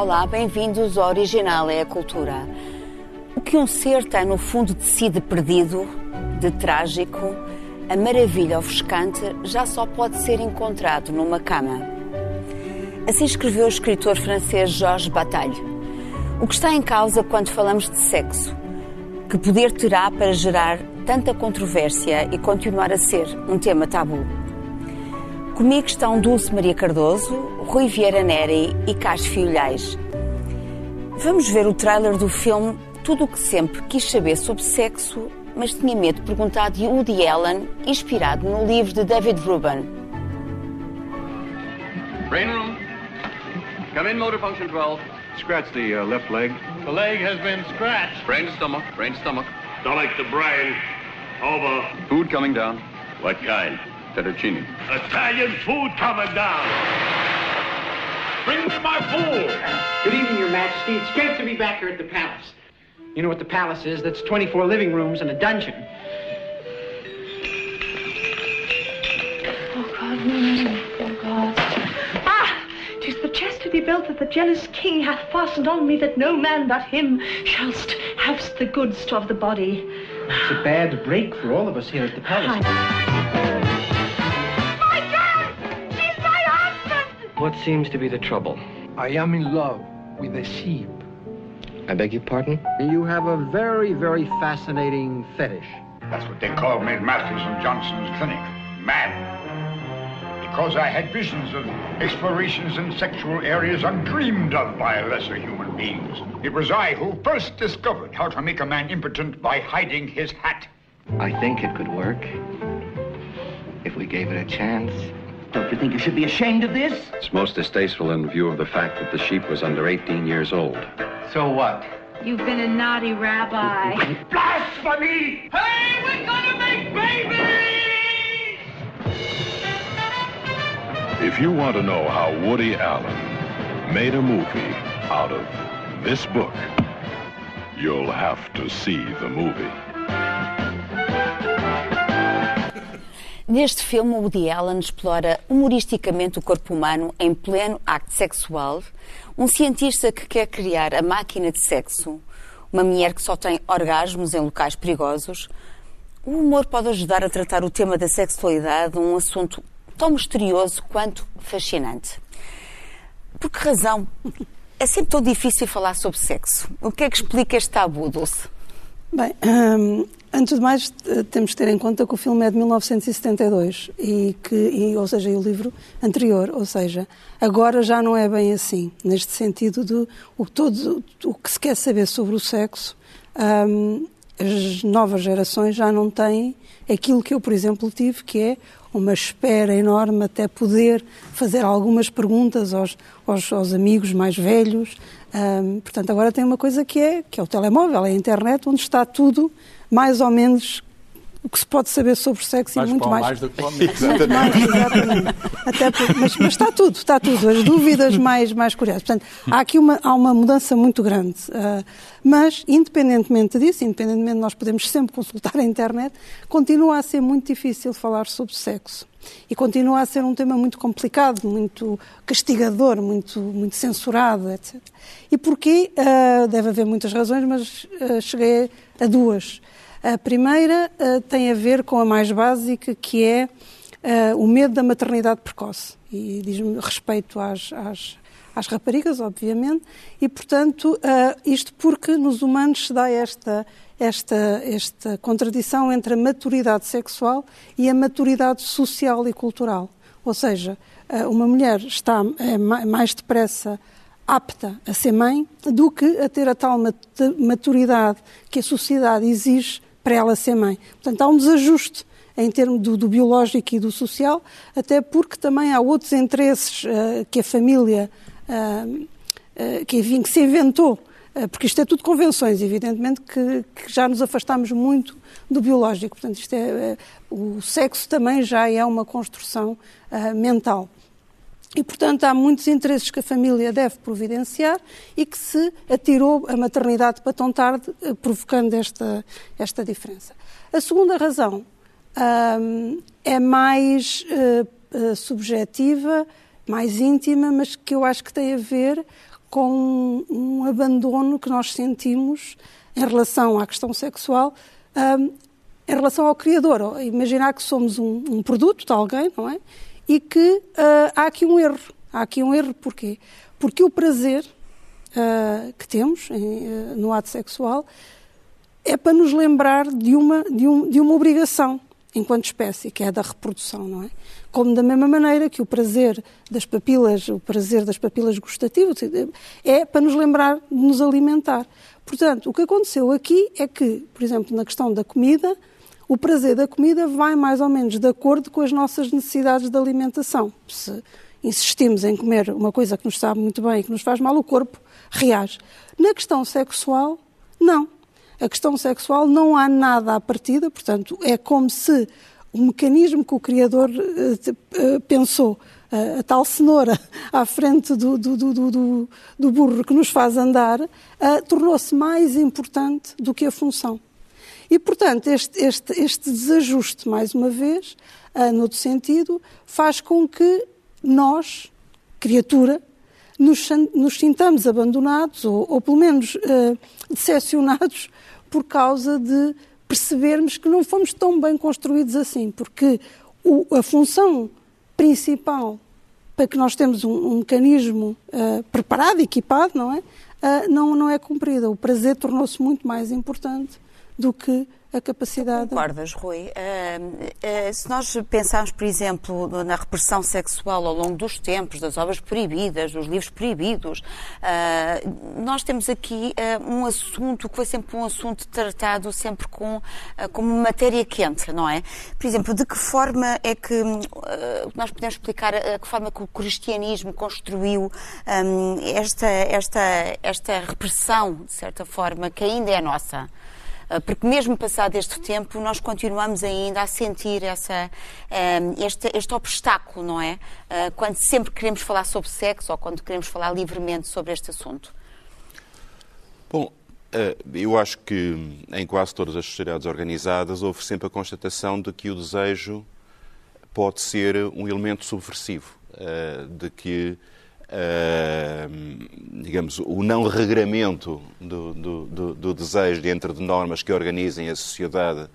Olá, bem-vindos ao Original é a Cultura. O que um ser tem no fundo de si de perdido, de trágico, a maravilha ofuscante já só pode ser encontrado numa cama. Assim escreveu o escritor francês Georges Bataille. O que está em causa quando falamos de sexo? Que poder terá para gerar tanta controvérsia e continuar a ser um tema tabu? Comigo estão Dulce Maria Cardoso, Rui Vieira Neri e Cássio Filhais. Vamos ver o trailer do filme Tudo o que sempre quis saber sobre sexo, mas tinha medo de perguntar de Woody Allen, inspirado no livro de David Rubin. Brain room. Come in, motor function 12. Scratch the uh, left leg. The leg has been scratched. Brain to stomach, brain to stomach. Stomach to brain. Over. Food coming down. What kind? Fettuccine. Italian food coming down. Bring me my food. Good evening, Your Majesty. It's great to be back here at the palace. You know what the palace is? That's 24 living rooms and a dungeon. Oh God, no, oh God. Ah! Tis the chest to be built that the jealous king hath fastened on me that no man but him shallst have the goods of the body. It's a bad break for all of us here at the palace. My What seems to be the trouble? I am in love with a sheep. I beg your pardon? You have a very, very fascinating fetish. That's what they called me at Matthews and Johnson's clinic. Mad. Because I had visions of explorations in sexual areas undreamed of by lesser human beings. It was I who first discovered how to make a man impotent by hiding his hat. I think it could work. If we gave it a chance. Don't you think you should be ashamed of this? It's most distasteful in view of the fact that the sheep was under 18 years old. So what? You've been a naughty rabbi. Blasphemy! Hey, we're gonna make babies! If you want to know how Woody Allen made a movie out of this book, you'll have to see the movie. Neste filme, Woody Allen explora humoristicamente o corpo humano em pleno acto sexual. Um cientista que quer criar a máquina de sexo, uma mulher que só tem orgasmos em locais perigosos. O humor pode ajudar a tratar o tema da sexualidade, um assunto tão misterioso quanto fascinante. Por que razão é sempre tão difícil falar sobre sexo? O que é que explica este tabu, Dulce? Bem, hum, antes de mais, temos de ter em conta que o filme é de 1972, e que, e, ou seja, e o livro anterior, ou seja, agora já não é bem assim, neste sentido de o, todo, o que se quer saber sobre o sexo, hum, as novas gerações já não têm aquilo que eu, por exemplo, tive, que é uma espera enorme até poder fazer algumas perguntas aos, aos, aos amigos mais velhos. Um, portanto, agora tem uma coisa que é, que é o telemóvel, é a internet, onde está tudo mais ou menos o que se pode saber sobre sexo Mais e muito mais. mais do que pão. Muito mais, exatamente. Até mas, mas está tudo, está tudo. As dúvidas mais, mais curiosas. Portanto, há aqui uma, há uma mudança muito grande. Ah, mas, independentemente disso, independentemente de nós podemos sempre consultar a internet, continua a ser muito difícil falar sobre sexo. E continua a ser um tema muito complicado, muito castigador, muito, muito censurado, etc. E porquê? Ah, deve haver muitas razões, mas ah, cheguei a duas. A primeira ah, tem a ver com a mais básica, que é o medo da maternidade precoce. E diz-me respeito às, às, às raparigas, obviamente, e, portanto, ah, isto porque nos humanos se dá esta, esta, esta contradição entre a maturidade sexual e a maturidade social e cultural. Ou seja, ah, uma mulher está ma- mais depressa apta a ser mãe do que a ter a tal mat- maturidade que a sociedade exige para ela ser mãe. Portanto, há um desajuste em termos do, do biológico e do social, até porque também há outros interesses ah, que a família, que, enfim, que se inventou, ah, porque isto é tudo convenções, evidentemente que, que já nos afastamos muito do biológico. Portanto, isto é, é- o sexo também já é uma construção ah, mental. E, portanto, há muitos interesses que a família deve providenciar e que se atirou a maternidade para tão tarde, provocando esta, esta diferença. A segunda razão ahm, é mais eh, subjetiva, mais íntima, mas que eu acho que tem a ver com um, abandono que nós sentimos em relação à questão sexual, um, em relação ao Criador. Imaginar que somos um, um produto de alguém, não é? E que uh, há aqui um erro. Há aqui um erro porquê? Porque o prazer uh, que temos em, uh, no ato sexual é para nos lembrar de uma, de, um, de uma obrigação enquanto espécie, que é a da reprodução, não é? Como da mesma maneira que o prazer das papilas, o prazer das papilas gustativas, é para nos lembrar de nos alimentar. Portanto, o que aconteceu aqui é que, por exemplo, na questão da comida, o prazer da comida vai mais ou menos de acordo com as nossas necessidades de alimentação. Se insistimos em comer uma coisa que nos sabe muito bem e que nos faz mal, o corpo reage. Na questão sexual, não. A questão sexual não há nada à partida, portanto, é como se o mecanismo que o Criador uh, pensou, uh, a tal cenoura à frente do, do, do, do burro que nos faz andar, uh, tornou-se mais importante do que a função. E, portanto, este, este, este desajuste, mais uma vez, uh, no outro sentido, faz com que nós, criatura, nos, nos sintamos abandonados ou, ou pelo menos decepcionados por causa de percebermos que não fomos tão bem construídos assim, porque o, a função principal para que nós temos um, um mecanismo uh, preparado, equipado, não é? Uh, não, não é cumprida. O prazer tornou-se muito mais importante do que a capacidade. Concordas, Rui? Uh, uh, se nós pensarmos, por exemplo, na repressão sexual ao longo dos tempos, das obras proibidas, dos livros proibidos, uh, nós temos aqui um assunto que foi sempre um assunto tratado sempre com, como matéria quente, não é? Por exemplo, de que forma é que nós podemos explicar a que forma que o cristianismo construiu um, esta, esta, esta repressão, de certa forma, que ainda é nossa? Ah, porque mesmo passado este tempo, nós continuamos ainda a sentir essa, ah, este, este obstáculo, não é? Ah, quando sempre queremos falar sobre sexo ou quando queremos falar livremente sobre este assunto. Bom, eu acho que em quase todas as sociedades organizadas houve sempre a constatação de que o desejo pode ser um elemento subversivo, de que Uh, digamos, o não regramento do, do, do, do, desejo dentro de normas que organizem a sociedade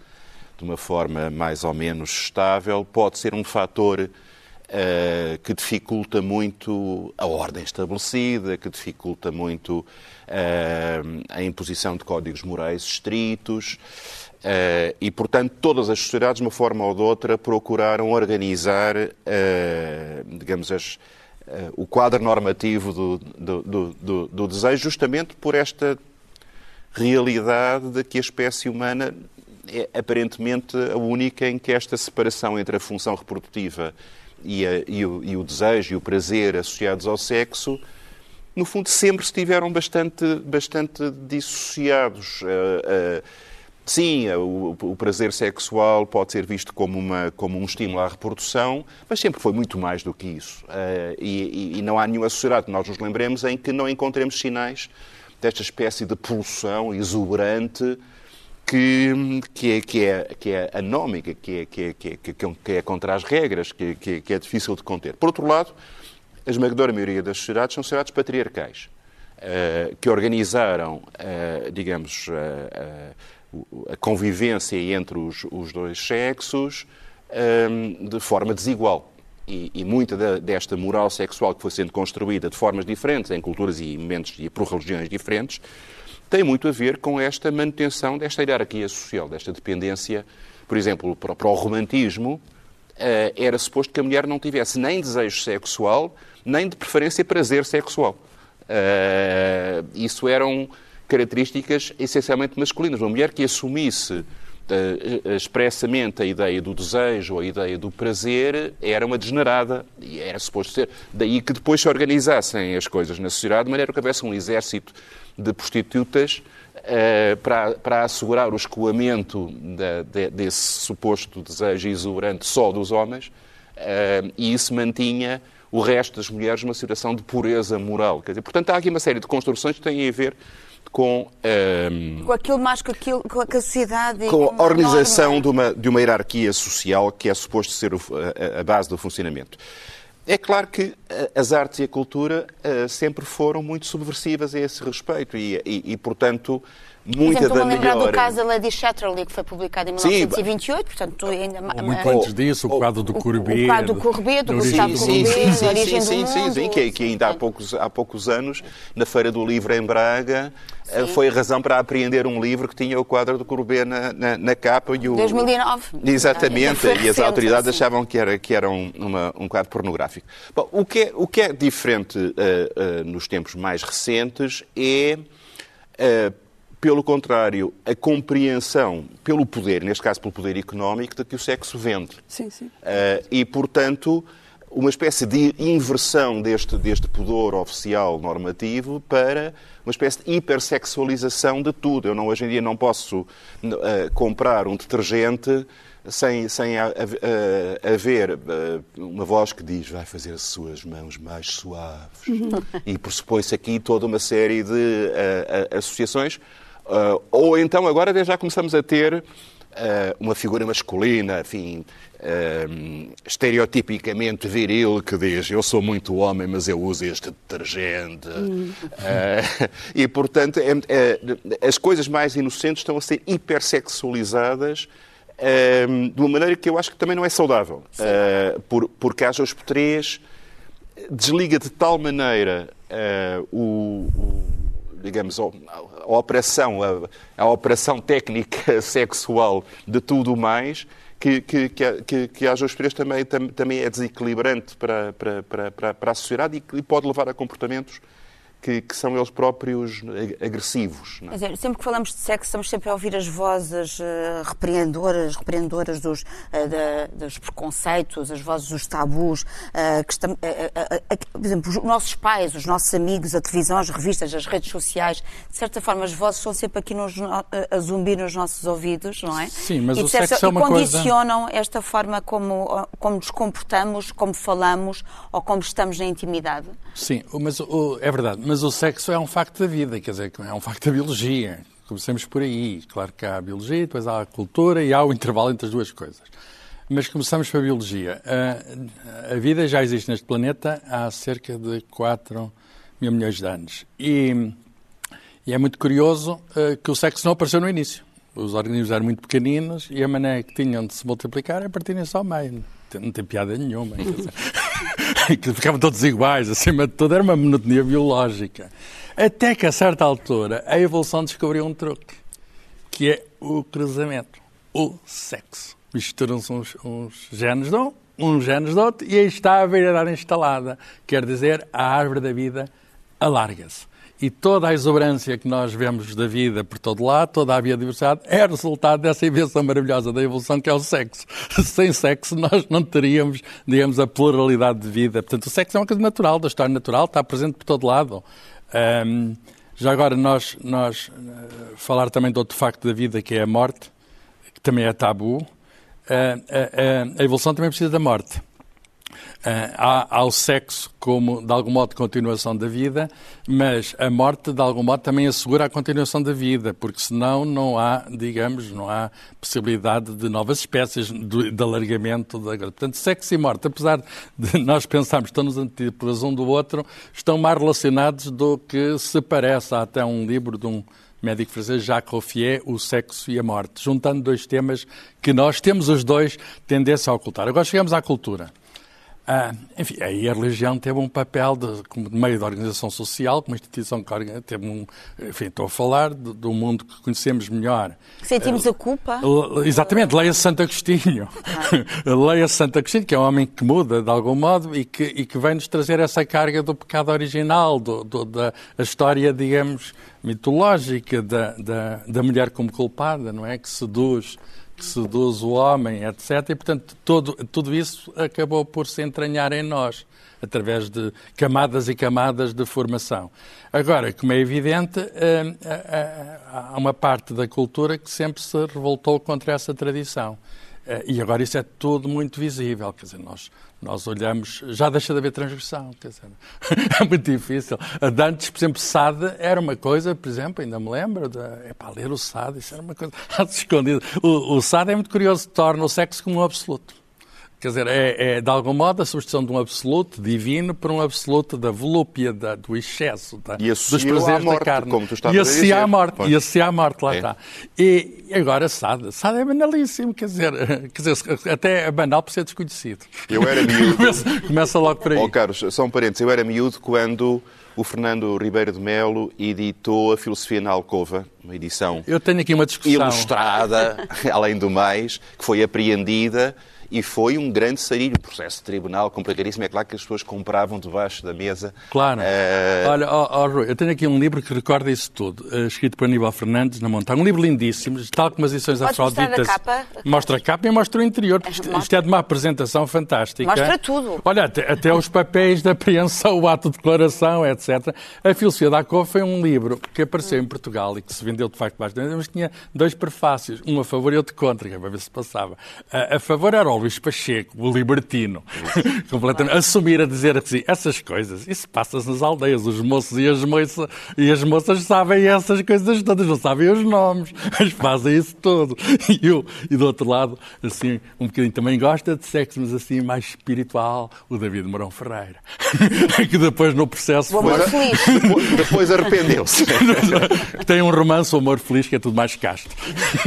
de uma forma mais ou menos estável pode ser um fator uh, que dificulta muito a ordem estabelecida, que dificulta muito uh, a imposição de códigos morais estritos. e, portanto, todas as sociedades, de uma forma ou de outra, procuraram organizar, digamos, as, o quadro normativo do, do, do, do, desejo, justamente por esta realidade de que a espécie humana é aparentemente a única em que esta separação entre a função reprodutiva e, a, e, o, e o desejo e o prazer associados ao sexo no fundo, sempre estiveram bastante, bastante dissociados. Uh, uh, Sim, é, o, o, prazer sexual pode ser visto como, uma, como um estímulo à reprodução, mas sempre foi muito mais do que isso. Uh, e, e, não há nenhuma sociedade que nós nos lembremos em que não encontremos sinais desta espécie de pulsão exuberante que, que, é, que, é, que é anómica, que é, que, é, que, é, que é contra as regras, que, que, que é difícil de conter. Por outro lado, a esmagadora maioria das sociedades são sociedades patriarcais, uh, que organizaram, uh, digamos, a convivência entre os, os dois sexos um, de forma desigual. E, e muita da, desta moral sexual que foi sendo construída de formas diferentes, em culturas e momentos e por religiões diferentes, tem muito a ver com esta manutenção desta hierarquia social, desta dependência. Por exemplo, para, para o romantismo, uh, era suposto que a mulher não tivesse nem desejo sexual, nem de preferência prazer sexual. Uh, isso eram características essencialmente masculinas. Uma mulher que assumisse uh, expressamente a ideia do desejo, a ideia do prazer, era uma degenerada e era suposto ser. Daí que depois se organizassem as coisas na sociedade de maneira que houvesse um exército de prostitutas uh, para, para assegurar o escoamento da, de, desse suposto desejo exuberante só dos homens uh, e isso mantinha o resto das mulheres numa situação de pureza moral. Quer dizer, portanto, há aqui uma série de construções que têm a ver com... Um, ehm, com aquilo mais com, aquilo, com a sociedade... Com a organização de uma, de uma hierarquia social que é suposto ser a, a base do funcionamento. É claro que eh, as artes e a cultura uh, sempre foram muito subversivas a esse respeito e, e, e portanto, muita Por exemplo, da me lembrar melhor... do caso da Lady Chatterley, que foi publicado em 1928, portanto, ainda... Ou muito antes disso, o quadro do Courbet. O quadro do Courbet, do Gustavo sim, sim, sim, da origem sim, do sim, mundo. sim, que, que ainda há poucos, há poucos anos, na Feira do Livro em Braga, eh, foi a razão para apreender um livro que tinha o quadro do Courbet na, na, na capa e o... 2009. Exatamente, Foi e as autoridades assim. achavam que era, que era um, uma- um quadro pornográfico. Bom, o, que é, o que é diferente eh, eh, nos tempos mais recentes é, eh, pelo contrário, a compreensão pelo poder, neste caso pelo poder económico, de que o sexo vende. Sim, sim. Eh, e, portanto, uma espécie de inversão deste, deste pudor oficial normativo para uma espécie de hipersexualização de tudo. Eu não, hoje em dia não posso eh, comprar um detergente sem, sem ha- ha- ha- haver eh, uma voz que diz vai fazer as suas mãos mais suaves. E pressupõe-se aqui toda uma série de associações. Eh, ou então agora já começamos a ter eh, uma figura masculina, enfim, eh, estereotipicamente viril, que diz eu sou muito homem, mas eu uso este detergente. Eh, e, portanto, é- é- as coisas mais inocentes estão a ser hipersexualizadas de uma maneira que eu acho que também não é saudável. Por, porque às vezes três desliga de tal maneira o, o- digamos, a operação, a, a operação técnica sexual de tudo mais, que, que, que, que, às vezes três também, tam- também é desequilibrante para, para, para, para, a sociedade e que pode levar a comportamentos que, que são eles próprios ag- agressivos. não é? Dizer, sempre que falamos de sexo, estamos sempre a ouvir as vozes eh, repreendedoras, repreendedoras dos, eh, da- dos preconceitos, as vozes dos tabus. eh, que estamos, por exemplo, os nossos pais, os nossos amigos, a televisão, as revistas, as redes sociais, de certa forma, as vozes estão sempre aqui nos, no- a zumbir nos nossos ouvidos, não é? Sim, mas e, o de certa- sexo é uma e coisa- condicionam esta forma como, como nos comportamos, como falamos ou como estamos na intimidade. Sim, mas é verdade. Mas o sexo é um facto da vida, quer dizer, é um facto da biologia. Comecemos por aí. Claro que há a biologia, depois há a cultura e há o intervalo entre as duas coisas. Mas começamos pela biologia. A, a vida já existe neste planeta há cerca de 4 mil milhões de anos. E, e é muito curioso eh, que o sexo não apareceu no início. Os organismos eram muito pequeninos e a maneira que tinham de se multiplicar é partirem-se ao meio. Não tem piada nenhuma. que ficavam todos iguais, acima de tudo, era uma monotonia biológica. Até que, a certa altura, a evolução descobriu um truque, que é o cruzamento, o sexo. Misturam-se uns, uns genes de um, uns genes de outro, e aí está a variedade instalada. Quer dizer, a árvore da vida alarga-se. E toda a exuberância que nós vemos da vida por todo lado, toda a biodiversidade, é resultado dessa invenção maravilhosa da evolução que é o sexo. Sem sexo nós não teríamos, digamos, a pluralidade de vida. Portanto, o sexo é uma coisa natural, da história natural, está presente por todo lado. Ahm, já agora, nós, nós eh, falar também de outro facto da vida, que é a morte, que também é tabu. Ah, ah, ah, a evolução também precisa da morte. Ah, há, há o sexo como, de algum modo, continuação da vida, mas a morte, de algum modo, também assegura a continuação da vida, porque senão não há, digamos, não há possibilidade de novas espécies, de, de alargamento. Da... Portanto, sexo e morte, apesar de nós pensarmos que estão nos antípodas um do outro, estão mais relacionados do que se parece. Há até um livro de um médico francês, Jacques Roffier, o sexo e a morte, juntando dois temas que nós temos os dois tendência a ocultar. Agora chegamos à cultura. Ah, enfim, aí a religião teve um papel de, como de meio da organização social, como instituição que teve um, enfim, estou a falar do, do mundo que conhecemos melhor. Sentimos a culpa? Exatamente, leia Santo Agostinho. leia Santo Agostinho, que é um homem que muda de algum modo e que, e que vem-nos trazer essa carga do pecado original, do, do- da história, digamos, mitológica da, da, da mulher como culpada, não é? Que seduz, que seduz o homem, etc. E, portanto, todo, tudo isso acabou por se entranhar em nós, através de camadas e camadas de formação. Agora, como é evidente, hum, há- há há uma parte da cultura que sempre se revoltou contra essa tradição. Eh, E agora isso é tudo muito visível, quer dizer, nós, nós olhamos, já deixa de haver transgressão, quer dizer, é muito difícil. A de Antes, por exemplo, Sade era uma coisa, por exemplo, ainda me lembro, de, é para ler o Sade, isso era uma coisa escondida. O, o Sade é muito curioso, torna o sexo como um absoluto. Quer dizer, é, é, de algum modo a substituição de um absoluto divino por um absoluto da volúpia, da, do excesso, da, E dos prazeres morte, da carne. como tu e a associa dizer. à morte, Pois. e associa à morte, lá É. está. E agora Sade, Sade é banalíssimo, quer dizer, quer dizer, até é banal por ser desconhecido. Eu era miúdo. começa, começa logo por aí. Ó Carlos, só um parênteses. Eu era miúdo quando o Fernando Ribeiro de Melo editou a Filosofia na Alcova, uma edição Eu tenho aqui uma discussão. ilustrada, além do mais, que foi apreendida e foi um grande sarilho. O processo de tribunal complicadíssimo. É claro que as pessoas compravam debaixo da mesa. Claro. eh, Olha, ó, ó, Rui, eu tenho aqui um livro que recorda isso tudo, eh, escrito por Aníbal Fernandes na montanha. Um livro lindíssimo, tal como as edições afroditas. capa? Mostra a capa e mostra o interior, porque isto, isto é de uma apresentação fantástica. Mostra tudo. Olha, até, até os papéis de apreensão, o ato de declaração, etc. A Filosofia da Cova foi um livro que apareceu em Portugal e que se vendeu de facto bastante, mas tinha dois prefácios, um a favor e outro contra, que é para ver se passava. A, a favor era o Luís Pacheco, o libertino, completamente, assumir a dizer assim, essas coisas, isso passa-se nas aldeias, os moços e as, moças, e as moças sabem essas coisas todas, não sabem os nomes, mas fazem isso tudo. E, eu, e do outro lado, assim, um bocadinho também gosta de sexo, mas assim, mais espiritual, o David Mourão Ferreira, que depois no processo O amor foi- feliz. Depois, arrependeu-se. que tem um romance, o amor feliz, que é tudo mais casto.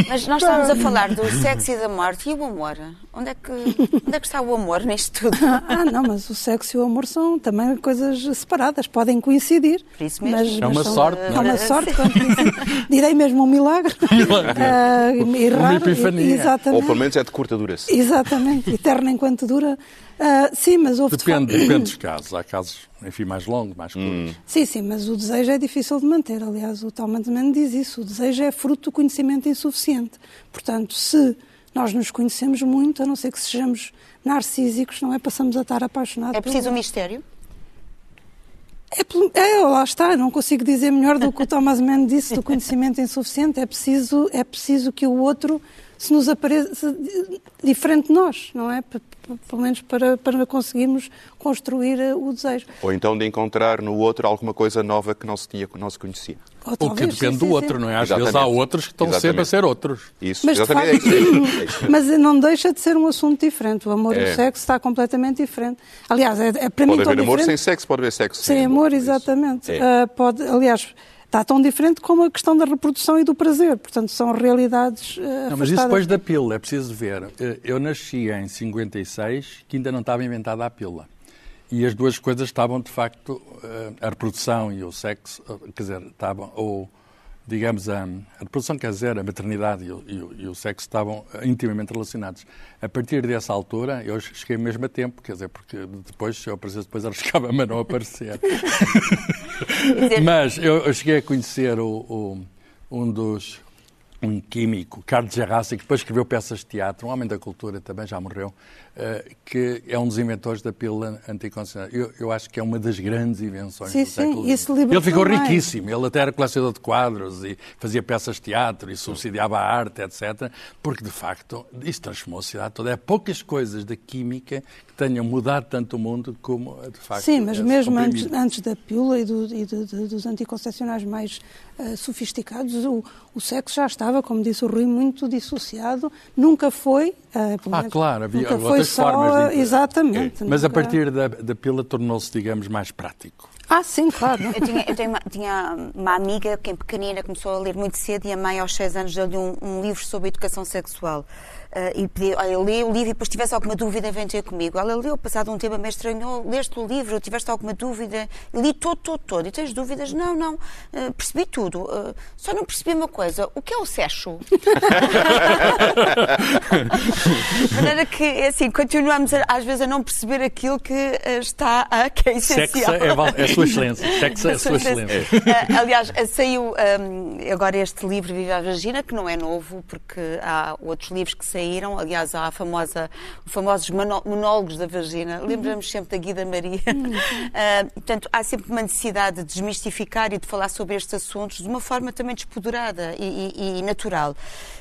Mas nós estamos a falar do sexo e da morte e o amor. Onde é que, onde é que está o amor nisto tudo? Ah, não, mas o sexo e o amor são também coisas separadas, podem coincidir. Por isso mesmo. Mas, É uma são- sorte, É não uma é? sorte. quando. Direi mesmo um milagre. milagre. Ah, e Uma raro, epifania. Exatamente. Ou pelo menos é de curta duração. Exatamente, eterno enquanto dura. Ah, sim, mas houve de Depende, facto- depende dos casos. Há casos, enfim, mais longos, mais curtos. Sim, sim, mas o desejo é difícil de manter. Aliás, o Talman diz isso. O desejo é fruto do conhecimento insuficiente. Portanto, se nós nos conhecemos muito, a não ser que sejamos narcísicos, não é? Passamos a estar apaixonados. É preciso um mistério? É, é, lá está, não consigo dizer melhor do que o Thomas Mann disse do conhecimento insuficiente. É preciso, é preciso que o outro se nos apareça diferente de nós, não é? P- p- Pelo menos para, para conseguirmos construir eh, o desejo. Ou então de encontrar no outro alguma coisa nova que não se, tinha, não se conhecia. Ou O que talvez, depende sim, do sim, outro, sim. não é? Às vezes há Exatamente. outros que estão sempre a Exatamente. ser outros. Isso, Mas, exatamente. facto, é. É mas não deixa de ser um assunto diferente. O amor e É. o sexo está completamente diferente. Aliás, é, é para mim Pode tão haver amor sem diferente. sexo, pode haver sexo Sem amor, por isso. exatamente. É. Ah, pode, aliás, está tão diferente como a questão da reprodução e do prazer. Portanto, são realidades ah, Não, mas isso depois da pílula, é preciso ver. Eh, Eu nasci em 56, que ainda não estava inventada a pílula. E as duas coisas estavam, de facto, eh, a reprodução e o sexo, eh, quer dizer, estavam, ou, digamos, a, a reprodução, quer dizer, a maternidade e o, e o- e o sexo estavam eh, intimamente relacionados. A partir dessa altura, eu cheguei mesmo a tempo, quer dizer, porque depois, se eu aparecesse, depois arriscava-me a não aparecer. Mas eu, eu cheguei a conhecer o, um dos um químico, Carlos Gerrassi, que depois escreveu peças de teatro, um homem da cultura também, já morreu, que é um dos inventores da pílula anticoncepcional. Eu, eu acho que é uma das grandes invenções Sim, do sim, século Ele ficou mais. riquíssimo, ele até era colecionador de quadros e fazia peças de teatro e subsidiava a arte, etc. Porque, de facto, isso transformou a sociedade toda. Há poucas coisas da química que tenham mudado tanto o mundo como, de facto, Sim, mas mesmo antes, antes da pílula e, do- e de- de- dos anticoncepcionais mais ah, sofisticados, o, o sexo já estava, como disse o Rui, muito dissociado. Nunca foi. Ah, Ah, claro, havia outras só, formas de... Exatamente. Mas a nunca- partir da, da pílula tornou-se, digamos, mais prático. Ah, sim, claro. Eu tinha, eu tenho uma, tinha uma amiga que, em pequenina, começou a ler muito cedo e a mãe, aos seis anos, deu-lhe um, um livro sobre educação sexual. Ah, e pediu, olha, lê o livro e depois tivesse alguma dúvida, vem ter comigo. Ela leu, passado um tempo, me estranhou, leste o livro, tiveste alguma dúvida? E li todo, todo, todo. E tens dúvidas? Não, não, ah, percebi tudo. Ah, só não percebi uma coisa, o que é o sexo? De maneira que, é assim, continuamos a- às vezes a não perceber aquilo que ah, está, ah, que é Sexo essencial. é, val- é a sua excelência. Sexo é a sua excelência. Aliás, saiu ah, agora este livro Viva a Vagina, que não é novo, porque há outros livros que saíram. Aliás, há a famosa, os famosos monólogos da vagina. Lembramos sempre da Guida Maria. Ah, portanto, há sempre uma necessidade de desmistificar e de falar sobre estes assuntos de uma forma também despoderada e, e- e natural.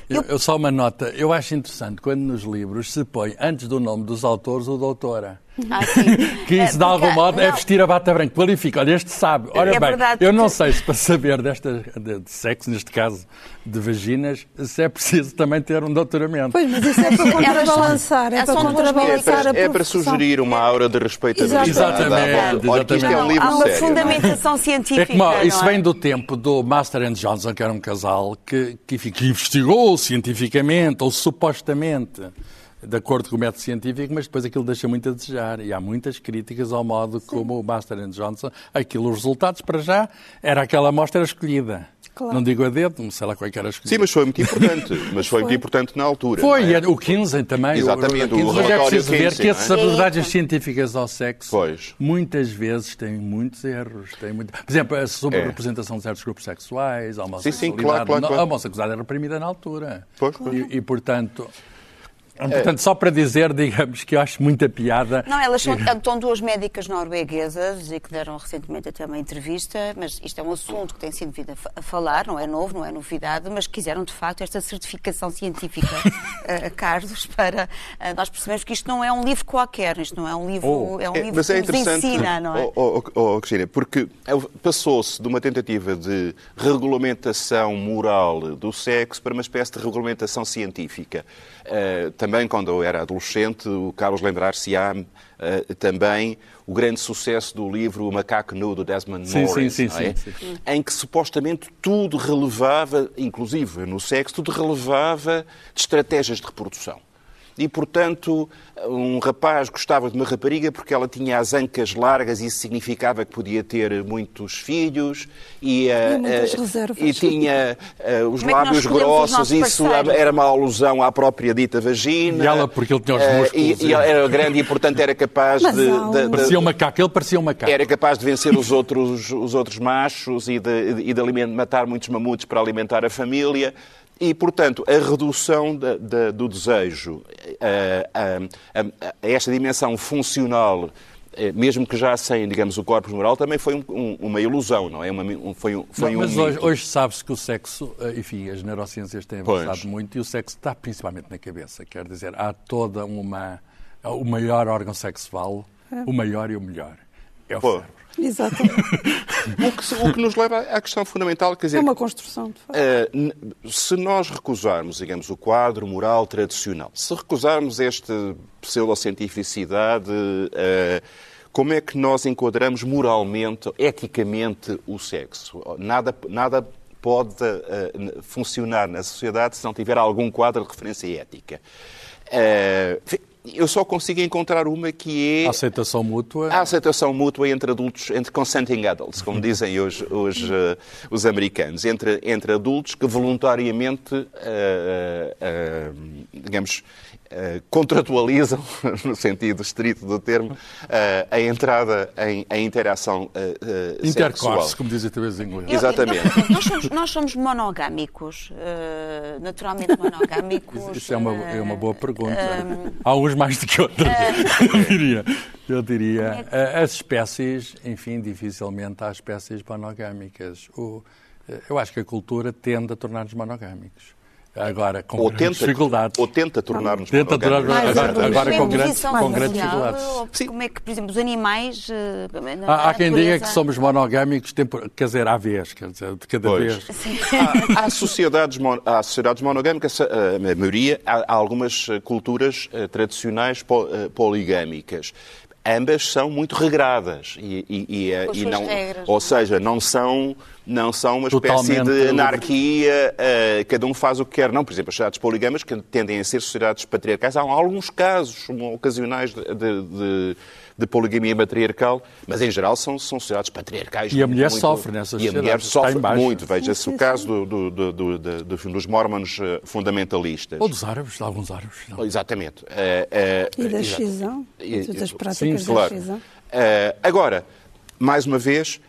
Eu, eu só uma nota. Eu acho interessante quando nos livros se põe, antes do nome dos autores, o doutora. Ah. Que isso, de É, algum porque- modo, é não. vestir a bata branca. Qualifica. Olha, este sabe. Olha É bem, verdade, eu não sei se para saber desta, de, de sexo, neste caso, de vaginas, se é preciso também ter um doutoramento. Pois, mas isso é para contrabalançar, é para É para, a é para profissão. sugerir uma aura de respeitabilidade. Exatamente, Olha que isto é um exatamente. livro Há uma sério. não é? fundamentação científica. É como, isso é? vem do tempo do Master and Johnson, que era um casal que, que, enfim, que investigou cientificamente, ou supostamente, de acordo com o método científico, mas depois aquilo deixa muito a desejar. E há muitas críticas ao modo como o Master and Johnson, aquilo, os resultados, para já, era aquela amostra escolhida. Claro. Não digo a dedo, não sei lá qual é que era escolhida. Sim, mas foi muito importante. Mas foi, muito importante na altura. Foi, é? e o 15 também. Exatamente, o Kinsey, mas é relatório preciso ver Kinsey, que é? essas abordagens científicas ao sexo Pois. muitas vezes têm muitos erros. Têm muito... Por exemplo, a sobre É. a representação de certos grupos sexuais, a Sim, homossexualidade. sim, claro, claro, Não, claro. A homossexualidade era reprimida na altura. Pois, pois. E, e, portanto... Portanto, só para dizer, digamos, que eu acho muita piada. Não, elas são, estão duas médicas norueguesas e que deram recentemente até uma entrevista, mas isto é um assunto que tem sido vindo a fa- a falar, não é novo, não é novidade, mas quiseram de facto esta certificação científica, eh, Carlos, para eh, nós percebermos que isto não é um livro qualquer, isto não é um livro, Oh. é um É, livro mas é que nos interessante, ensina, não é? oh, oh, oh, Cristina, porque passou-se de uma tentativa de regulamentação moral do sexo para uma espécie de regulamentação científica. Eh, também quando eu era adolescente, o Carlos lembrar-se-á eh, também o grande sucesso do livro O Macaco Nu, do Desmond Sim, Morris, sim, sim, é? sim, sim. em que supostamente tudo relevava, inclusive no sexo, tudo relevava de estratégias de reprodução. E, portanto, um rapaz gostava de uma rapariga porque ela tinha as ancas largas e isso significava que podia ter muitos filhos e, eh, muitas eh, reservas. e tinha eh, os Como é lábios os grossos, isso parceiros? era uma alusão à própria dita vagina. E ela, porque ele tinha os Eh, músculos, E, e ela era grande e, portanto, era capaz de, de- de- Parecia um macaco, ele parecia um macaco. era capaz de vencer os outros, os outros machos e de, e de matar muitos mamutos para alimentar a família. E, portanto, a redução da- da- do desejo eh, a, a- a esta dimensão funcional, eh, mesmo que já sem, digamos, o corpo moral, também foi um- um- uma ilusão, não é? Uma, um- foi um, foi Não, um mas hoje, hoje sabe-se que o sexo, eh, enfim, as neurociências têm Pois. avançado muito e o sexo está principalmente na cabeça. Quer dizer, há toda uma. O maior órgão sexual, o maior e o melhor. É o Pô. cérebro. Exatamente. O que, o que nos leva à questão fundamental, quer dizer, É uma construção, de facto. N- se nós recusarmos, digamos, o quadro moral tradicional, se recusarmos esta pseudocientificidade, uh, como é que nós enquadramos moralmente, eticamente, o sexo? Nada, nada pode n- funcionar na sociedade se não tiver algum quadro de referência ética. Uh, enfim, eu só consigo encontrar uma que é A aceitação mútua. a aceitação mútua entre adultos, entre consenting adults, como dizem hoje, hoje, eh, os americanos, entre, entre adultos que voluntariamente, eh, eh, digamos, contratualizam, no sentido estrito do termo, eh, a entrada em, em interação eh, eh, Intercourse, como dizem talvez em inglês. Exatamente. eu- eu- nós, somos, nós somos monogâmicos, eh, naturalmente monogâmicos. Isso é uma, é uma boa pergunta. eh, Há uns mais do que outros, eu diria. Eu diria. eh, As espécies, enfim, dificilmente há espécies monogâmicas. O- eh, eu acho que a cultura tende a tornar-nos monogâmicos. Agora, com Ou grandes tenta, dificuldades. ou tenta tornar-nos Tenta tornar-nos monogâmicos. agora, agora com, Uma grandes, com grandes social, dificuldades. ou Como é que, por exemplo, os animais. eh, Há, há quem diga que somos monogâmicos, tempor- quer dizer, à vez, quer dizer, de cada Pois. vez. Há, há sociedades, mon- há sociedades monogâmicas, a, a maioria, há, há algumas eh, culturas eh, tradicionais po- eh, poligâmicas. Ambas são muito regradas e, e- e, Com as e suas não, regras, ou seja, não são não são uma espécie de anarquia, eh, cada um faz o que quer. Não, por exemplo, as sociedades poligamas que tendem a ser sociedades patriarcais. Há alguns casos um, ocasionais de, de- de- de poligamia matriarcal, mas em geral são, são sociedades patriarcais. E a mulher muito- sofre nessas E a mulher sofre muito. Veja-se o caso do- do- do- do- do- do- dos mormons eh, fundamentalistas. Ou dos árabes, de alguns árabes. não. Exatamente. Eh, eh, E da exato. excisão, E- das práticas sim, claro. Eh, agora, mais uma vez,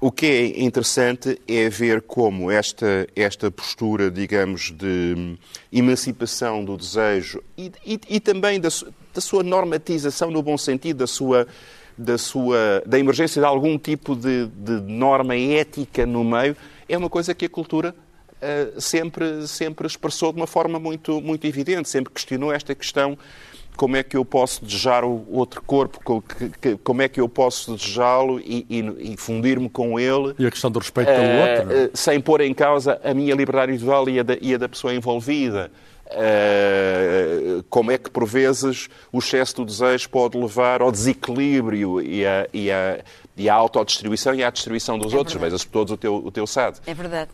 o que é interessante é ver como esta, esta postura, digamos, de emancipação do desejo e, e- e também da, da sua normatização no bom sentido, da sua da sua da emergência de algum tipo de, de norma ética no meio, é uma coisa que a cultura uh, sempre, sempre expressou de uma forma muito, muito evidente, sempre questionou esta questão como é que eu posso desejar o outro corpo, como é que eu posso desejá-lo e, e, e fundir-me com ele. E a questão do respeito pelo uh, outro. Uh, sem pôr em causa a minha liberdade individual e a da, e a da pessoa envolvida. Uh, como é que, por vezes, o excesso do desejo pode levar ao desequilíbrio e à, e a, e a autodistribuição e à distribuição dos é outros. Vejas todos o teu, o teu SAD. É verdade.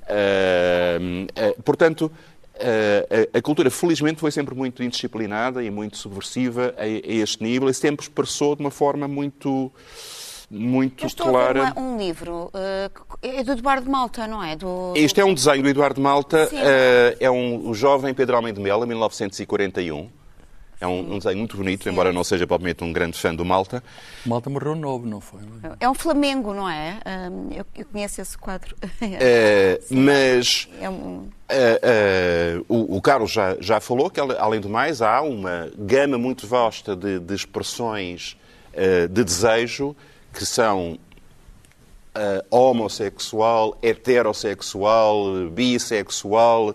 portanto, a, a, cultura, felizmente, foi sempre muito indisciplinada e muito subversiva a, a, este nível e sempre expressou de uma forma muito muito Eu estou clara. A um livro, uh, é do Eduardo Malta, não é? Do, Este é um desenho do Eduardo Malta, uh, é um, o jovem Pedro Almeida de Melo, em 1941. É um, um desenho muito bonito, Sim. embora não seja propriamente um grande fã do Malta. Malta morreu novo, não foi? É um Flamengo, não é? eu, eu, conheço esse quadro. É, mas é um... uh, uh, o, o, Carlos já, já falou que, além do mais, há uma gama muito vasta de, de expressões uh, de desejo que são homossexual, heterossexual, bissexual,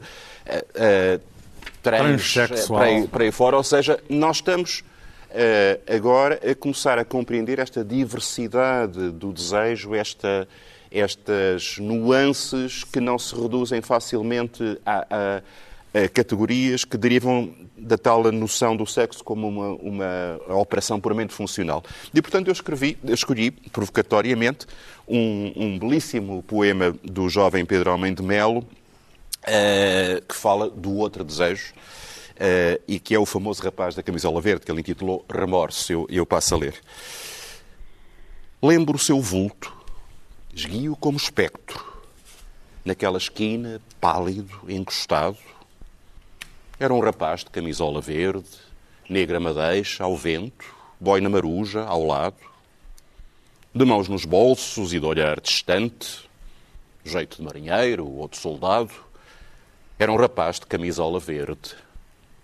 trans, para aí, para aí fora. Ou seja, nós estamos uh, agora a começar a compreender esta diversidade do desejo, esta, estas nuances que não se reduzem facilmente a, a, a categorias que derivam da tal noção do sexo como uma, uma operação puramente funcional. E, portanto, eu, escrevi, eu escolhi, provocatoriamente, um, um belíssimo poema do jovem Pedro Almeida de Melo, Uh, que fala do outro desejo uh, e que é o famoso rapaz da camisola verde, que ele intitulou Remorso. Eu, eu passo a ler. Lembro o seu vulto, esguio como espectro, naquela esquina, pálido, encostado. Era um rapaz de camisola verde, negra madeixa, ao vento, boina maruja, ao lado, de mãos nos bolsos e de olhar distante, jeito de marinheiro ou de soldado era um rapaz de camisola verde,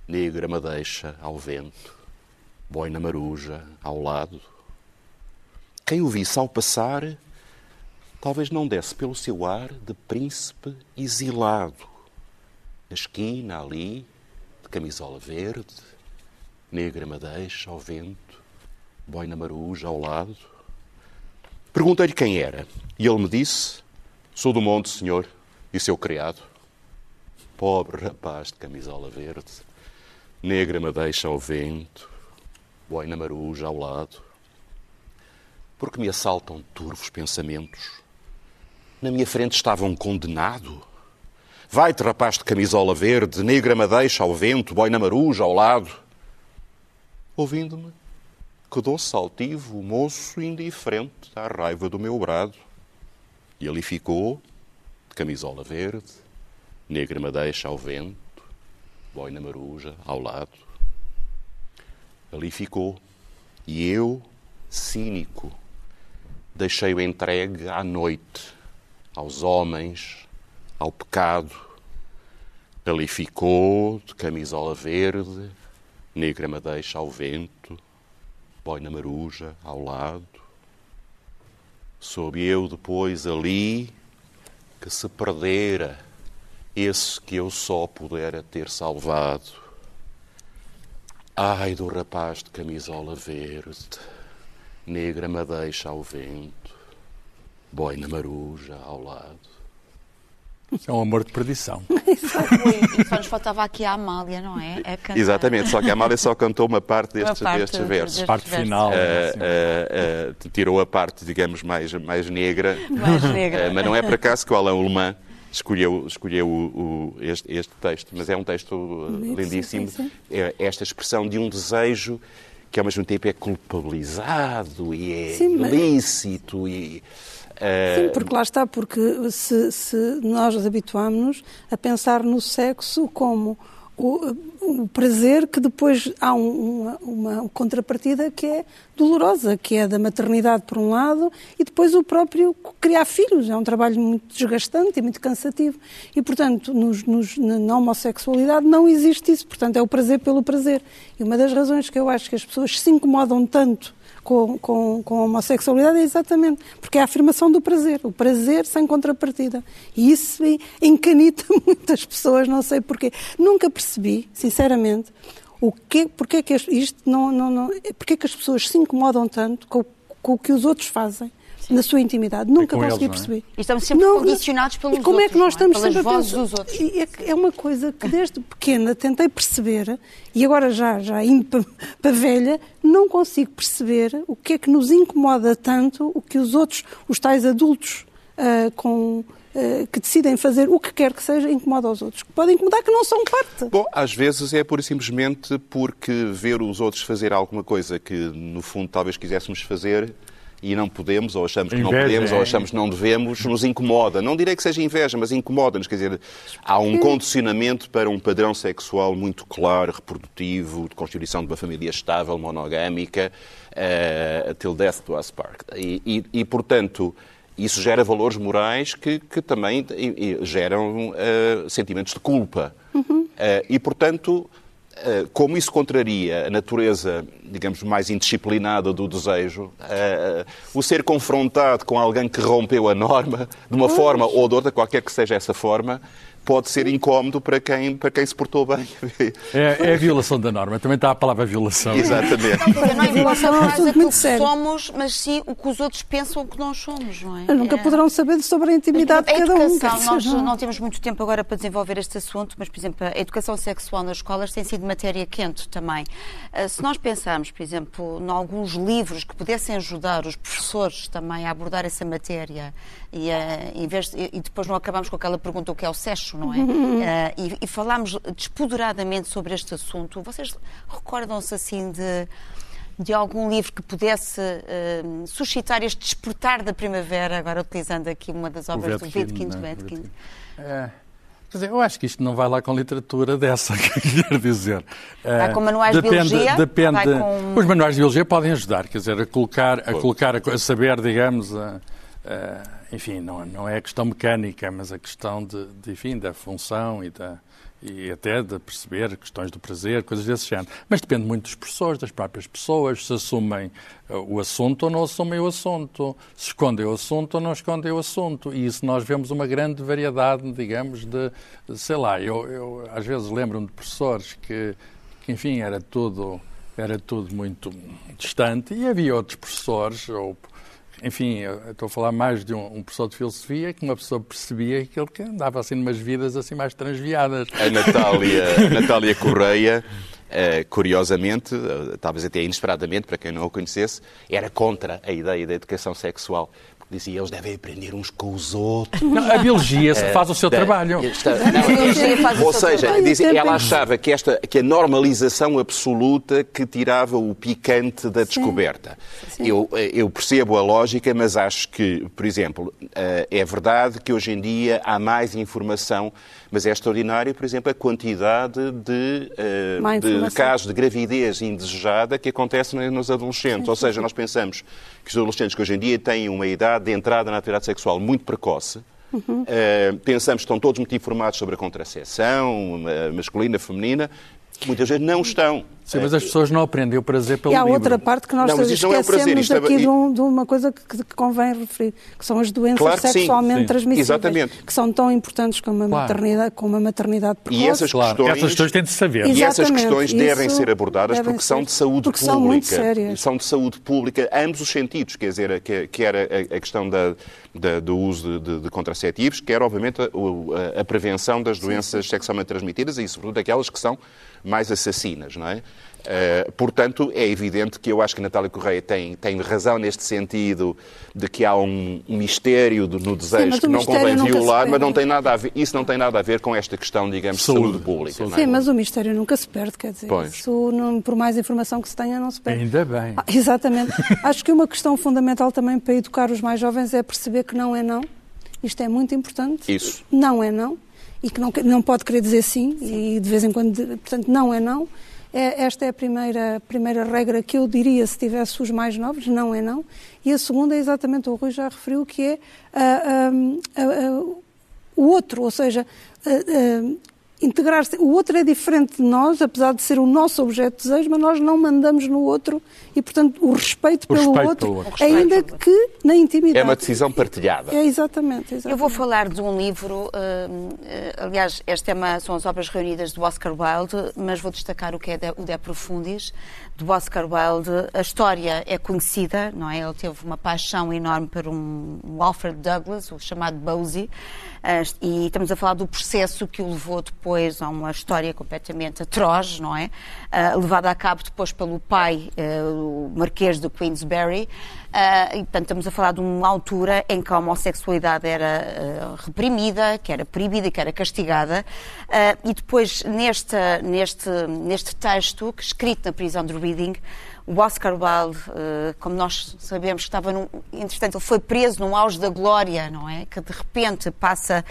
negra madeixa ao vento, boina maruja ao lado. Quem o visse ao passar, talvez não desse pelo seu ar de príncipe exilado. Na esquina, ali, de camisola verde, negra madeixa ao vento, boina maruja ao lado. Perguntei-lhe quem era, e ele me disse: Sou do monte, senhor, e seu criado. Pobre rapaz de camisola verde, negra madeixa ao vento, boina maruja ao lado. Porque me assaltam turvos pensamentos. Na minha frente estava um condenado. Vai-te, rapaz de camisola verde, negra madeixa ao vento, boina maruja ao lado. Ouvindo-me, quedou-se altivo o moço indiferente à raiva do meu brado. E ali ficou, de camisola verde, negra madeixa ao vento, boina maruja ao lado. Ali ficou. E eu, cínico, deixei-o entregue à noite, aos homens, ao pecado. Ali ficou, de camisola verde, negra madeixa ao vento, boina maruja ao lado. Soube eu depois ali que se perdera esse que eu só pudera ter salvado. Ai do rapaz de camisola verde, negra madeixa ao vento, boina maruja ao lado. Isso é um amor de perdição. e só nos faltava aqui a Amália, não é? Exatamente, só que a Amália só cantou uma parte destes, uma parte destes versos. Destes parte final. Uh, uh, uh, tirou a parte, digamos, mais, mais negra. Mais negra. mas não é por acaso que o Alain Alemã escolheu, escolheu o, o, este, este, texto, mas é um texto uh, lindíssimo. Sim, sim. É esta expressão de um desejo que ao mesmo tempo é culpabilizado e é sim, lícito mas... e... Uh... Sim, porque lá está, porque se, se nós habituámos-nos a pensar no sexo como o, o prazer que depois há um, uma, uma, contrapartida que é dolorosa, que é da maternidade por um lado e depois o próprio criar filhos. É um trabalho muito desgastante e muito cansativo. E, portanto, nos, nos, na homossexualidade não existe isso. Portanto, é o prazer pelo prazer. E uma das razões que eu acho que as pessoas se incomodam tanto com, com, com a homossexualidade é exatamente porque é a afirmação do prazer, o prazer sem contrapartida. E isso encanita muitas pessoas, não sei porquê. Nunca percebi, sinceramente, o que, porque é que isto não, não, não, porque é que as pessoas se incomodam tanto com, com o que os outros fazem na sua intimidade. Nunca é consegui eles, perceber. É? E estamos sempre não, condicionados pelos e como outros, é que nós estamos é? sempre vozes dos outros. É, é uma coisa que desde pequena tentei perceber e agora já, já indo para, para velha, não consigo perceber o que é que nos incomoda tanto o que os outros, os tais adultos uh, com uh, que decidem fazer o que quer que seja, incomoda aos outros. Que podem incomodar que não são parte. Bom, às vezes é pura e simplesmente porque ver os outros fazer alguma coisa que, no fundo, talvez quiséssemos fazer e não podemos, ou achamos que inveja, não podemos, é. ou achamos que não devemos, nos incomoda. Não direi que seja inveja, mas incomoda-nos. Quer dizer, há um condicionamento para um padrão sexual muito claro, reprodutivo, de constituição de uma família estável, monogâmica, uh, till death do us part. E, e, e, portanto, isso gera valores morais que, que também geram uh, sentimentos de culpa. Uhum. Uh, e, portanto, como isso contraria a natureza, digamos, mais indisciplinada do desejo, uh, o ser confrontado com alguém que rompeu a norma, de uma forma ou de outra, qualquer que seja essa forma, pode ser incómodo para quem, para quem se portou bem. É, é a violação da norma, também está a palavra violação. Exatamente. Não, não é violação mais aquilo que somos, mas sim o que os outros pensam que nós somos, não é? Nunca é... poderão saber sobre a intimidade a de cada um. Nós não temos muito tempo agora para desenvolver este assunto, mas, por exemplo, a educação sexual nas escolas tem sido matéria quente também. Ah, se nós pensarmos, por exemplo, em alguns livros que pudessem ajudar os professores também a abordar essa matéria e, uh, em vez de, e depois não acabamos com aquela pergunta o que é o sexo, não é? Uh, e, e falámos despoderadamente sobre este assunto. Vocês recordam-se assim de de algum livro que pudesse uh, suscitar este despertar da primavera, agora utilizando aqui uma das obras do Wittgenstein. É? Wittgenstein. É. Quer dizer, eu acho que isto não vai lá com literatura dessa, quer dizer. Vai com manuais depende, de biologia? Depende. Com... Os manuais de biologia podem ajudar, quer dizer, a colocar, a, colocar, a saber, digamos, a, a enfim, não, não é a questão mecânica, mas a questão de, de, enfim, da função e, da, e até de perceber questões do prazer, coisas desse género. Mas depende muito dos professores, das próprias pessoas, se assumem uh, o assunto ou não assumem o assunto, se escondem o assunto ou não escondem o assunto. E isso nós vemos uma grande variedade, digamos, de, sei lá, eu, eu às vezes lembro-me de professores que, que, enfim, era tudo, era tudo muito distante e havia outros professores ou enfim, estou a falar mais de um, um, professor de filosofia que uma pessoa percebia que ele andava assim umas vidas assim mais transviadas. A Natália, Natália Correia, uh, curiosamente, uh, talvez até inesperadamente para quem não a conhecesse, era contra a ideia da educação sexual dizia eles devem aprender uns com os outros. Não, a biologia é, faz o seu da, trabalho. Esta, não, ou seja, diz, ela achava que, esta, que a normalização absoluta que tirava o picante da descoberta. Sim. Sim. Eu, eu percebo a lógica, mas acho que, por exemplo, eh, é verdade que hoje em dia há mais informação mas é extraordinário, por exemplo, a quantidade de, uh, de casos de gravidez indesejada que acontecem nos adolescentes. Sim, Ou seja, nós pensamos que os adolescentes que hoje em dia têm uma idade de entrada na atividade sexual muito precoce, Uhum. Uh, pensamos que estão todos muito informados sobre a contracepção, masculina, feminina, muitas vezes não estão. Sim, mas as pessoas não aprendem o prazer pelo E há livro. outra parte que nós não, esquecemos é um prazer, aqui é... de, um, de, uma coisa que, que, convém referir, que são as doenças claro sexualmente sim, transmissíveis, Exatamente. que são tão importantes como a claro. maternidade, como a maternidade precoce. E essas questões, claro. essas questões têm de saber. E essas questões devem ser abordadas porque são de saúde porque pública. São muito sérias. São de saúde pública, ambos os sentidos, quer dizer, quer a, a questão da, da, do uso de, de, contraceptivos, quer, obviamente, a, a prevenção das doenças sim. sexualmente transmitidas e, sobretudo, aquelas que são mais assassinas, não é? Uh, portanto, é evidente que eu acho que Natália Correia tem, tem razão neste sentido de que há um, mistério do, no desejo Sim, que não convém violar, mas não tem nada a ver, isso não tem nada a ver com esta questão, digamos, saúde, de saúde pública. Sim, é? mas o mistério nunca se perde, quer dizer, pois. isso, não, por mais informação que se tenha, não se perde. Ainda bem. Ah, exatamente. acho que uma questão fundamental também para educar os mais jovens é perceber que não é não. Isto é muito importante. Isso. Não é não. E que não, não pode querer dizer sim, sim. e de vez em quando, portanto, não é não é, esta é a primeira, primeira regra que eu diria se tivesse os mais novos, não é não. E a segunda é exatamente o Rui já referiu, que é uh, uh, uh, o outro, ou seja, integrar-se. O outro é diferente de nós, apesar de ser o nosso objeto de desejo, mas nós não mandamos no outro e, portanto, o respeito, O pelo, respeito outro, pelo outro. ainda que na intimidade. É uma decisão partilhada. É exatamente, exatamente. Eu vou falar de um livro, hum, eh, aliás, esta é uma, são as obras reunidas do Oscar Wilde, mas vou destacar o que é de, o De Profundis, do Oscar Wilde. A história é conhecida, não é? Ele teve uma paixão enorme por um, um Alfred Douglas, o chamado Bosie, eh, e estamos a falar do processo que o levou depois a uma história completamente atroz, não é? Eh, levada a cabo depois pelo pai, eh, o Marquês de Queensberry, Uh, e, portanto, estamos a falar de uma altura em que a homossexualidade era uh, reprimida, que era proibida que era castigada. Uh, e depois, neste, neste, neste texto, que escrito na prisão de Reading, o Oscar Wilde, como nós sabemos, estava num, entretanto, ele foi preso num auge da glória, não é? Que de repente passa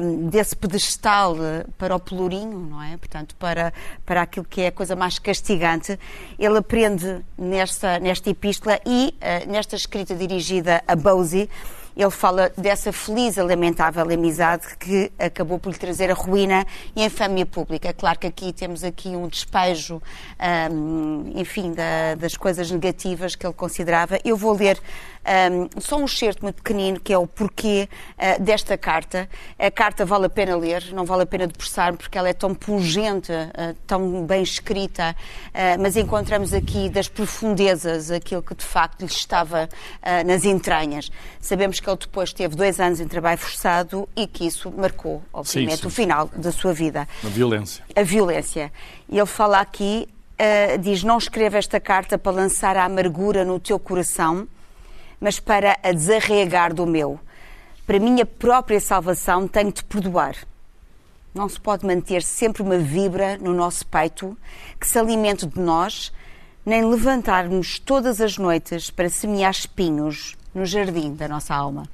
um, desse pedestal para o pelourinho, não é? Portanto, para, para aquilo que é a coisa mais castigante. Ele aprende nesta, nesta epístola e nesta escrita dirigida a Bosie, ele fala dessa feliz e lamentável amizade que acabou por lhe trazer a ruína e a infâmia pública. Claro que aqui temos aqui um despejo, um, enfim, da, das coisas negativas que ele considerava. Eu vou ler um, só um excerto muito pequenino, que é o porquê uh, desta carta. A carta vale a pena ler, não vale a pena debruçar, porque ela é tão pungente, uh, tão bem escrita, uh, mas encontramos aqui das profundezas aquilo que de facto lhe estava nas entranhas. Sabemos que ele depois teve dois anos em trabalho forçado e que isso marcou, obviamente, sim, sim, o final da sua vida. A violência. A violência. E ele fala aqui, uh, diz: Não escreva esta carta para lançar a amargura no teu coração, mas para a desarregar do meu. Para minha própria salvação, tenho de perdoar. Não se pode manter sempre uma vibra no nosso peito que se alimente de nós, nem levantarmos todas as noites para semear espinhos no jardim da nossa alma.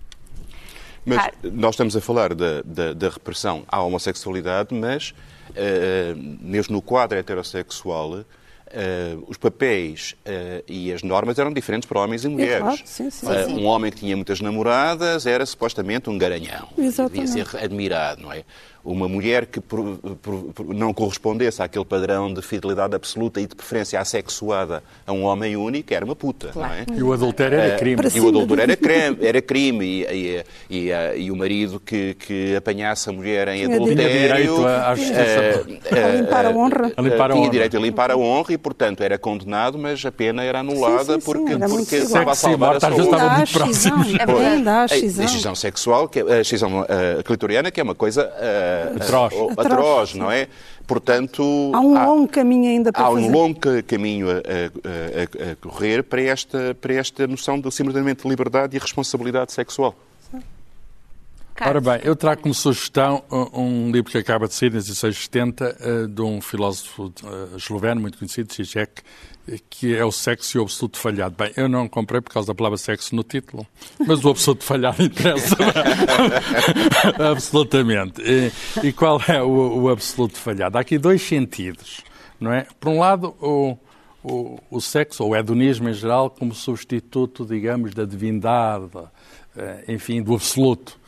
Mas ah. nós estamos a falar da, da, da repressão à homossexualidade, mas uh, mesmo no quadro heterossexual, Uh, os papéis uh, e as normas eram diferentes para homens e mulheres. É claro, sim, sim, uh, sim. Um homem que tinha muitas namoradas era supostamente um garanhão. Exatamente. Devia ser admirado, não é? Uma mulher que por, por, por não correspondesse àquele padrão de fidelidade absoluta e de preferência assexuada a um homem único era uma puta. Claro. É? E o adultério era crime. e o adultério era crime, era crime e, e, e, e, o marido que, que apanhasse a mulher em adultério... Tinha direito a, a, a, limpar a honra. A limpar a tinha honra. direito a limpar a honra e, portanto, era condenado, mas a pena era anulada sim, sim, porque, sim, porque estava a salvar a saúde. Estava muito próximo. É verdade, a excisão sexual, que, a excisão uh, clitoriana, que é uma coisa... Uh, Atroz atroz, não é? Portanto, há um há, longo caminho ainda para há fazer. um longo caminho a, a, a, correr para esta, para esta noção de simultaneamente liberdade e responsabilidade sexual. Ora bem, eu trago como sugestão um livro que acaba de sair, em 1670, eh, de um filósofo eh, esloveno muito conhecido, Zizek, que é o sexo e o absoluto falhado. Bem, eu não comprei por causa da palavra sexo no título, mas o absoluto falhado interessa absolutamente. E, e, qual é o, o, absoluto falhado? Há aqui dois sentidos, não é? Por um lado, o, o, o sexo, ou o hedonismo em geral, como substituto, digamos, da divindade, eh, enfim, do absoluto.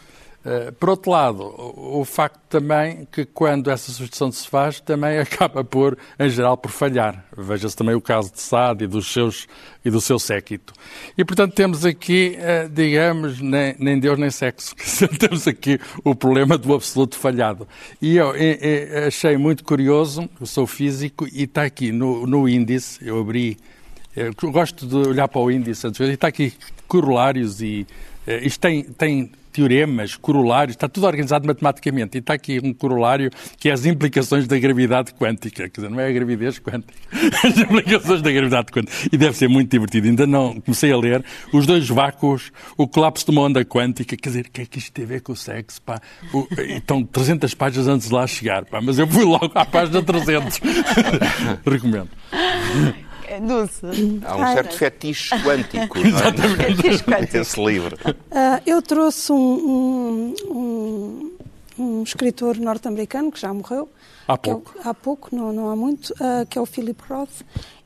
Eh, por outro lado, o facto também que quando essa substituição se faz, também acaba por, em geral, por falhar. Veja-se também o caso de Sade e, dos seus, e do seu séquito. E, portanto, temos aqui, eh, digamos, nem, nem Deus nem sexo. temos aqui o problema do absoluto falhado. E eu, eu, achei muito curioso, eu sou físico, e está aqui no, no índice, eu abri, eu gosto de olhar para o índice, e está aqui corolários e eh, isto tem, tem teoremas, corolários, está tudo organizado matematicamente. E está aqui um corolário que é as implicações da gravidade quântica. Quer dizer, não é a gravidez quântica, as implicações da gravidade quântica. E deve ser muito divertido. Ainda não comecei a ler os dois vácuos, o colapso de uma onda quântica. Quer dizer, o que é que isto tem a ver com o sexo? Pá? O, estão 300 páginas antes de lá chegar. Pá? Mas eu fui logo à página 300. Recomendo. Dulce. Há um certo fetiche quântico é? nesse livro. Uh, eu trouxe um, um, um, um escritor norte-americano que já morreu. Há pouco. É há pouco, não, não há muito, uh, que é o Philip Roth.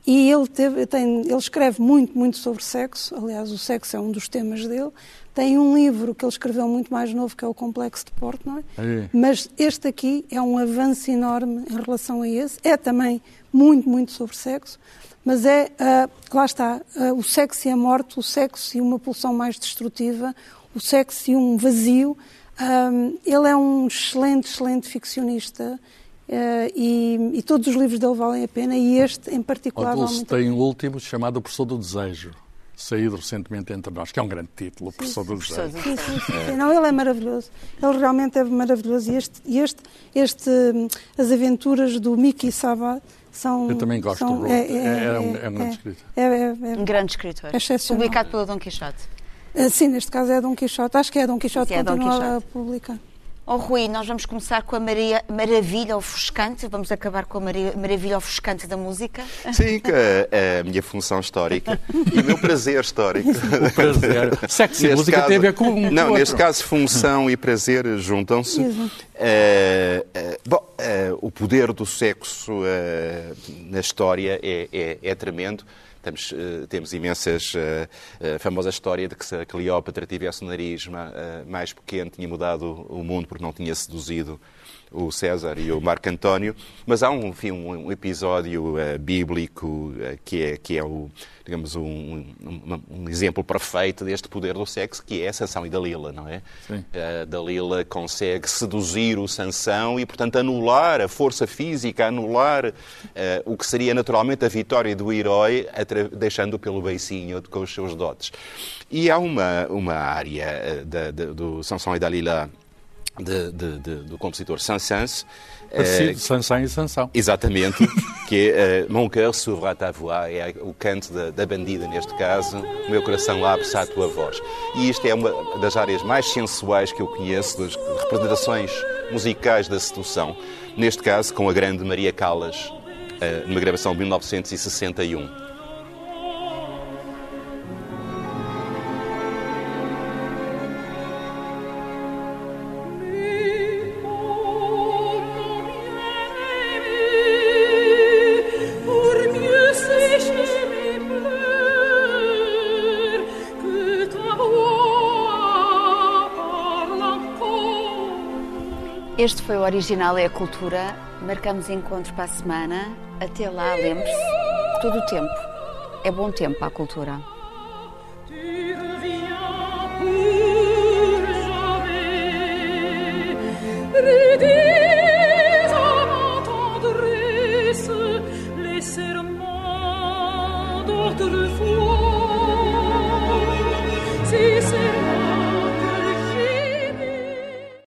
E ele, teve, tem, ele escreve muito, muito sobre sexo. Aliás, o sexo é um dos temas dele. tem um livro que ele escreveu muito mais novo, que é o Complexo de Portnoy, É. mas este aqui é um avanço enorme em relação a esse. É também muito, muito sobre sexo, mas é, ah, lá está, ah, o sexo e a morte, o sexo e uma pulsão mais destrutiva, o sexo e um vazio. Ah, ele é um excelente, excelente ficcionista ah, e, e todos os livros dele valem a pena e este em particular a tem um último chamado O Professor do Desejo, saído recentemente entre nós, que é um grande título, O Professor do Desejo. Sim, sim, sim, sim. Não, ele é maravilhoso. Ele realmente é maravilhoso. E este, este, este hum, as aventuras do Mickey Saba são. Eu também gosto são, do Roald. É- é um- é um grande escritor. É, é, é, Um grande escritor. É excepcional. Publicado pelo Dom Quixote. Ah, Sim, neste caso é Dom Quixote. Acho que é Dom Quixote Sim, é Dom continua a Quixote. publicar. Oh, Rui, nós vamos começar com a Maria- maravilha ofuscante, vamos acabar com a Maria- maravilha ofuscante da música. Sim, que é a minha função histórica e o meu prazer histórico. O prazer. Sexo e Neste música caso- tem a ver com um Não, outro. neste caso, função e prazer juntam-se. Eh, eh, bom, o poder do sexo na história é, é- é tremendo. Temos, eh, temos imensas. eh, a famosa história de que se a Cleópatra tivesse o nariz ma- eh, mais pequeno, tinha mudado o mundo porque não tinha seduzido o César e o Marco António, mas há um, enfim, um, episódio eh, bíblico eh, que é, que é o, digamos, um, um- um exemplo perfeito deste poder do sexo, que é Sansão e Dalila, não é? Sim. A Dalila consegue seduzir o Sansão e, portanto, anular a força física, anular o que seria naturalmente a vitória do herói, deixando-o pelo beicinho com os seus dotes. E há uma, uma área da- da- do Sansão e Dalila de- de- de- do compositor Saint-Saëns. eh, Parecido, Sansão e Sansão. Exatamente, que é uh, Mon cœur s'ouvre à ta voix, é o canto da, da bandida neste caso, o meu coração abre-se à tua voz. E isto é uma das áreas mais sensuais que eu conheço, das representações musicais da sedução, neste caso com a grande Maria Callas, uh, numa gravação de 1961. Este foi o Original é a Cultura. Marcamos encontros para a semana. Até lá, lembre-se, todo o tempo é bom tempo para a cultura.